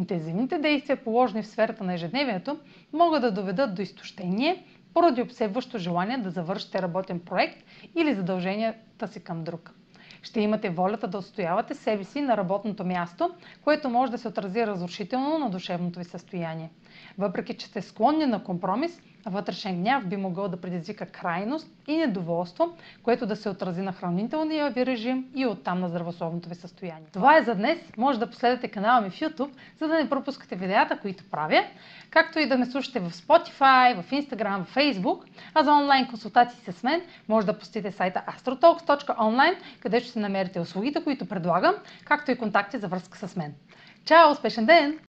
Интензивните действия, положени в сферата на ежедневието, могат да доведат до изтощение, поради обсебващо желание да завършите работен проект или задълженията си към друг. Ще имате волята да отстоявате себе си на работното място, което може да се отрази разрушително на душевното ви състояние. Въпреки, че сте склонни на компромис, вътрешен гняв би могъл да предизвика крайност и недоволство, което да се отрази на хранителния ви режим и оттам на здравословното ви състояние. Това е за днес. Може да последвате канала ми в YouTube, за да не пропускате видеята, които правя, както и да ме слушате в Spotify, в Instagram, в Facebook, а за онлайн консултации с мен може да посетите сайта astrotalks.online, където ще намерите услугите, които предлагам, както и контакти за връзка с мен. Чао! Успешен ден!